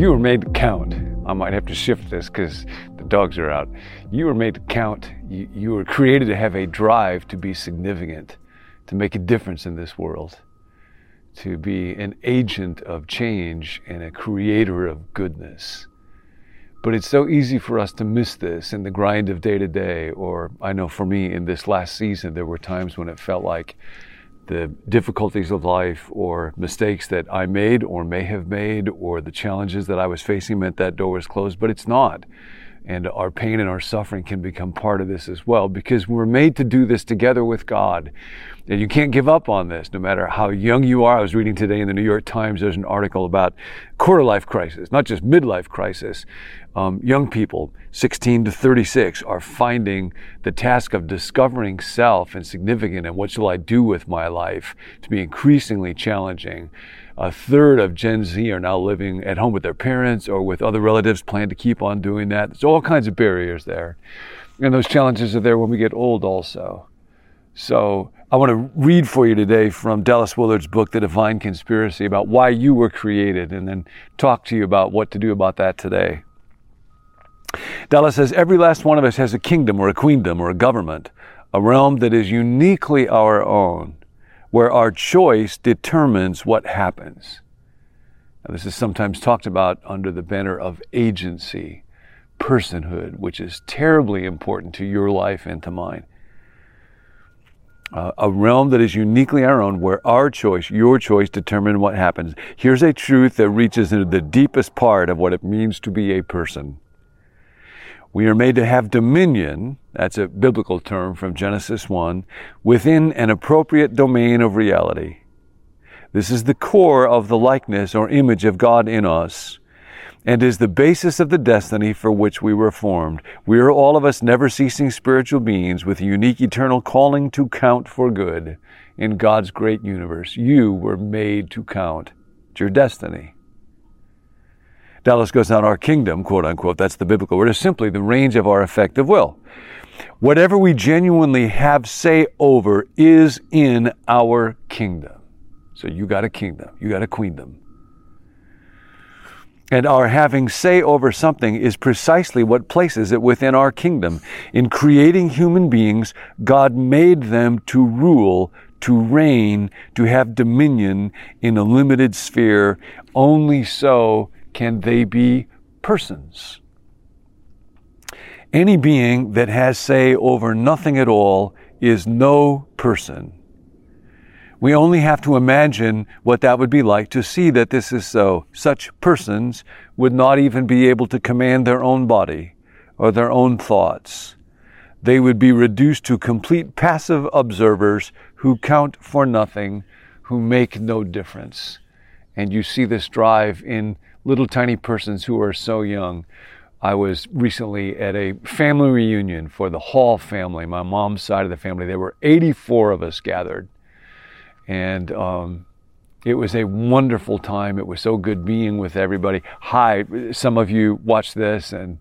You were made to count. I might have to shift this because the dogs are out. You were made to count. You, you were created to have a drive to be significant, to make a difference in this world, to be an agent of change and a creator of goodness. But it's so easy for us to miss this in the grind of day to day. Or I know for me in this last season, there were times when it felt like the difficulties of life or mistakes that I made or may have made or the challenges that I was facing meant that door was closed, but it's not. And our pain and our suffering can become part of this as well because we're made to do this together with God. And you can't give up on this no matter how young you are. I was reading today in the New York Times, there's an article about quarter life crisis, not just midlife crisis. Um, young people, 16 to 36, are finding the task of discovering self and significant and what shall I do with my life to be increasingly challenging. A third of Gen Z are now living at home with their parents or with other relatives, plan to keep on doing that. There's all kinds of barriers there. And those challenges are there when we get old also. So I want to read for you today from Dallas Willard's book, The Divine Conspiracy, about why you were created, and then talk to you about what to do about that today. Dallas says every last one of us has a kingdom or a queendom or a government, a realm that is uniquely our own, where our choice determines what happens. Now, this is sometimes talked about under the banner of agency, personhood, which is terribly important to your life and to mine uh, a realm that is uniquely our own, where our choice, your choice, determine what happens. Here's a truth that reaches into the deepest part of what it means to be a person. We are made to have dominion, that's a biblical term from Genesis 1, within an appropriate domain of reality. This is the core of the likeness or image of God in us and is the basis of the destiny for which we were formed. We are all of us never ceasing spiritual beings with a unique eternal calling to count for good in God's great universe. You were made to count. It's your destiny. Dallas goes on, our kingdom, quote unquote, that's the biblical word, is simply the range of our effective will. Whatever we genuinely have say over is in our kingdom. So you got a kingdom, you got a queendom. And our having say over something is precisely what places it within our kingdom. In creating human beings, God made them to rule, to reign, to have dominion in a limited sphere. Only so can they be persons. Any being that has say over nothing at all is no person. We only have to imagine what that would be like to see that this is so. Such persons would not even be able to command their own body or their own thoughts. They would be reduced to complete passive observers who count for nothing, who make no difference. And you see this drive in little tiny persons who are so young. I was recently at a family reunion for the Hall family, my mom's side of the family. There were 84 of us gathered and um, it was a wonderful time. It was so good being with everybody. Hi, some of you watched this, and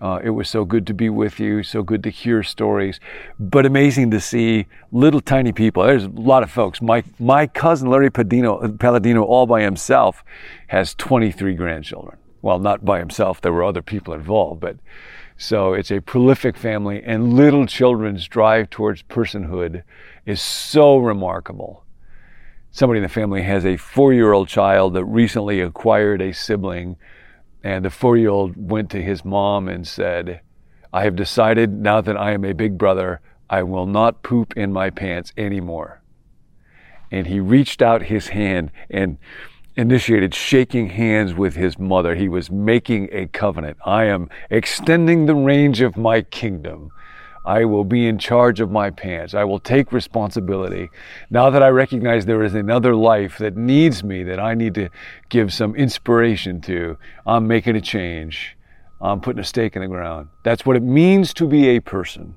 uh, it was so good to be with you. So good to hear stories, but amazing to see little tiny people. There's a lot of folks. My my cousin Larry Palladino, Palladino, all by himself, has 23 grandchildren. Well, not by himself. There were other people involved, but. So it's a prolific family, and little children's drive towards personhood is so remarkable somebody in the family has a four year old child that recently acquired a sibling, and the four year old went to his mom and said, I have decided now that I am a big brother, I will not poop in my pants anymore. And he reached out his hand and initiated shaking hands with his mother. He was making a covenant. I am extending the range of my kingdom. I will be in charge of my pants. I will take responsibility. Now that I recognize there is another life that needs me, that I need to give some inspiration to, I'm making a change. I'm putting a stake in the ground. That's what it means to be a person.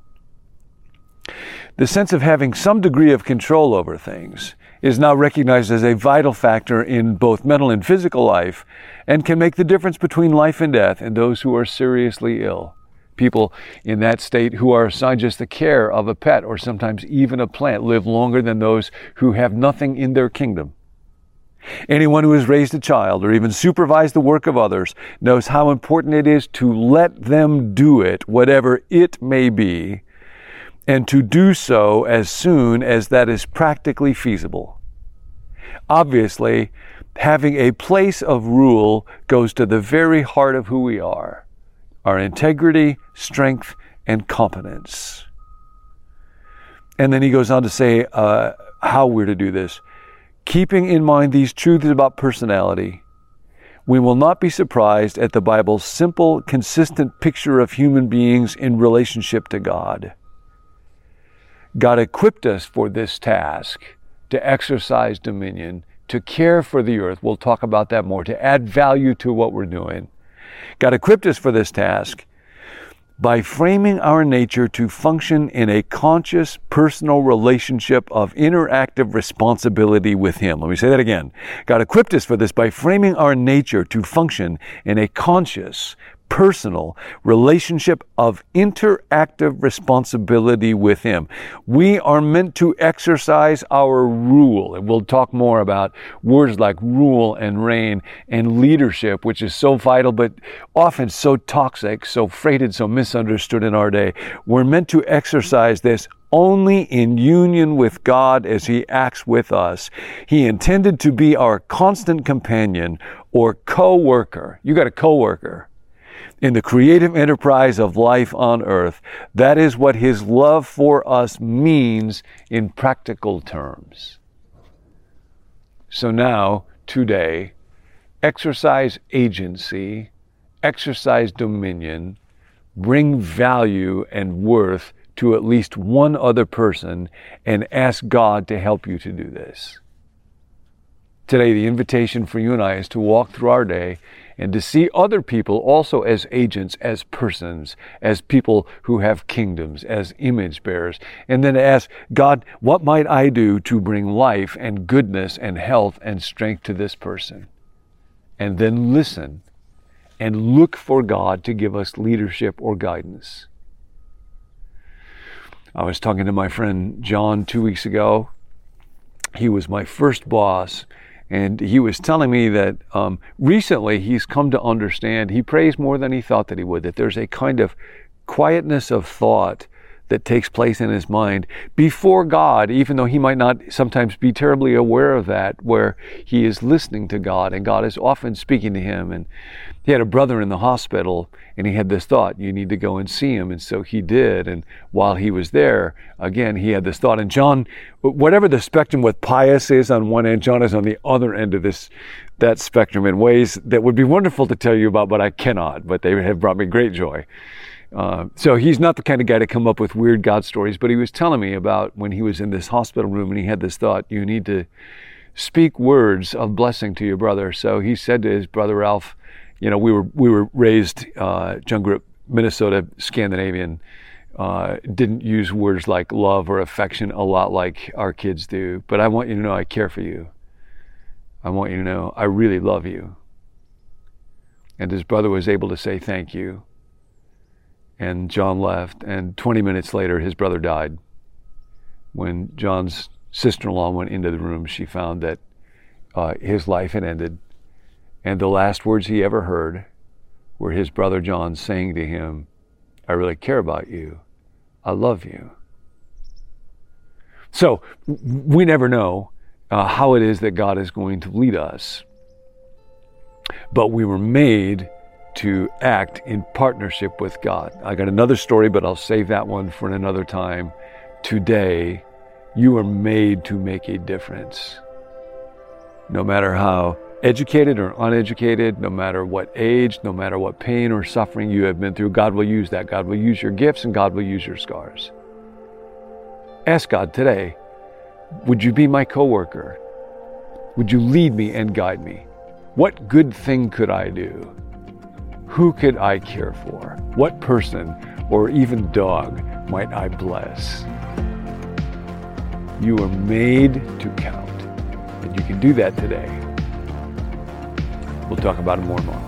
The sense of having some degree of control over things is now recognized as a vital factor in both mental and physical life and can make the difference between life and death in those who are seriously ill people in that state who are assigned just the care of a pet or sometimes even a plant live longer than those who have nothing in their kingdom. Anyone who has raised a child or even supervised the work of others knows how important it is to let them do it, whatever it may be, and to do so as soon as that is practically feasible. Obviously, having a place of rule goes to the very heart of who we are our integrity, strength, and competence. And then he goes on to say uh, how we're to do this. Keeping in mind these truths about personality, we will not be surprised at the Bible's simple, consistent picture of human beings in relationship to God. God equipped us for this task to exercise dominion, to care for the earth. We'll talk about that more, to add value to what we're doing. God equipped us for this task by framing our nature to function in a conscious personal relationship of interactive responsibility with Him. Let me say that again. God equipped us for this by framing our nature to function in a conscious personal relationship of interactive responsibility with Him. We are meant to exercise our rule. And we'll talk more about words like rule and reign and leadership, which is so vital, but often so toxic, so freighted, so misunderstood in our day. We're meant to exercise this only in union with God as He acts with us. He intended to be our constant companion or co-worker. You got a co-worker in the creative enterprise of life on earth. That is what His love for us means in practical terms. So now, today, exercise agency, exercise dominion, bring value and worth to at least one other person, and ask God to help you to do this. Today, the invitation for you and I is to walk through our day and to see other people also as agents, as persons, as people who have kingdoms, as image bearers, and then ask God, what might I do to bring life and goodness and health and strength to this person? And then listen and look for God to give us leadership or guidance. I was talking to my friend John two weeks ago. He was my first boss and he was telling me that um, recently he's come to understand, he prays more than he thought that he would, that there's a kind of quietness of thought that takes place in his mind before God, even though he might not sometimes be terribly aware of that, where he is listening to God and God is often speaking to him. And he had a brother in the hospital and he had this thought, you need to go and see him. And so he did. And while he was there, again, he had this thought. And John, whatever the spectrum with pious is on one end, John is on the other end of this, that spectrum in ways that would be wonderful to tell you about, but I cannot, but they have brought me great joy. Uh, so he's not the kind of guy to come up with weird God stories, but he was telling me about when he was in this hospital room and he had this thought, you need to speak words of blessing to your brother. So he said to his brother Ralph, you know, we were we were raised uh, John grew up Minnesota, Scandinavian. Uh, didn't use words like love or affection a lot like our kids do. But I want you to know I care for you. I want you to know I really love you. And his brother was able to say thank you and John left. And 20 minutes later, his brother died. When John's sister in law went into the room, she found that uh, his life had ended. And the last words he ever heard were his brother John saying to him, I really care about you. I love you. So we never know uh, how it is that God is going to lead us. But we were made to act in partnership with God. I got another story, but I'll save that one for another time. Today, you are made to make a difference. No matter how educated or uneducated, no matter what age, no matter what pain or suffering you have been through, God will use that. God will use your gifts and God will use your scars. Ask God today, would you be my coworker? Would you lead me and guide me? What good thing could I do? Who could I care for? What person or even dog might I bless? You are made to count, and you can do that today. We'll talk about it more tomorrow.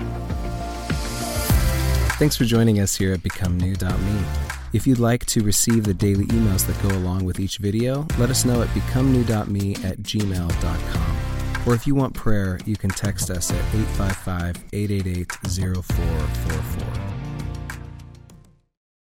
Thanks for joining us here at BecomeNew.me. If you'd like to receive the daily emails that go along with each video, let us know at becomenew.me at gmail.com. Or if you want prayer, you can text us at 855 888 0444.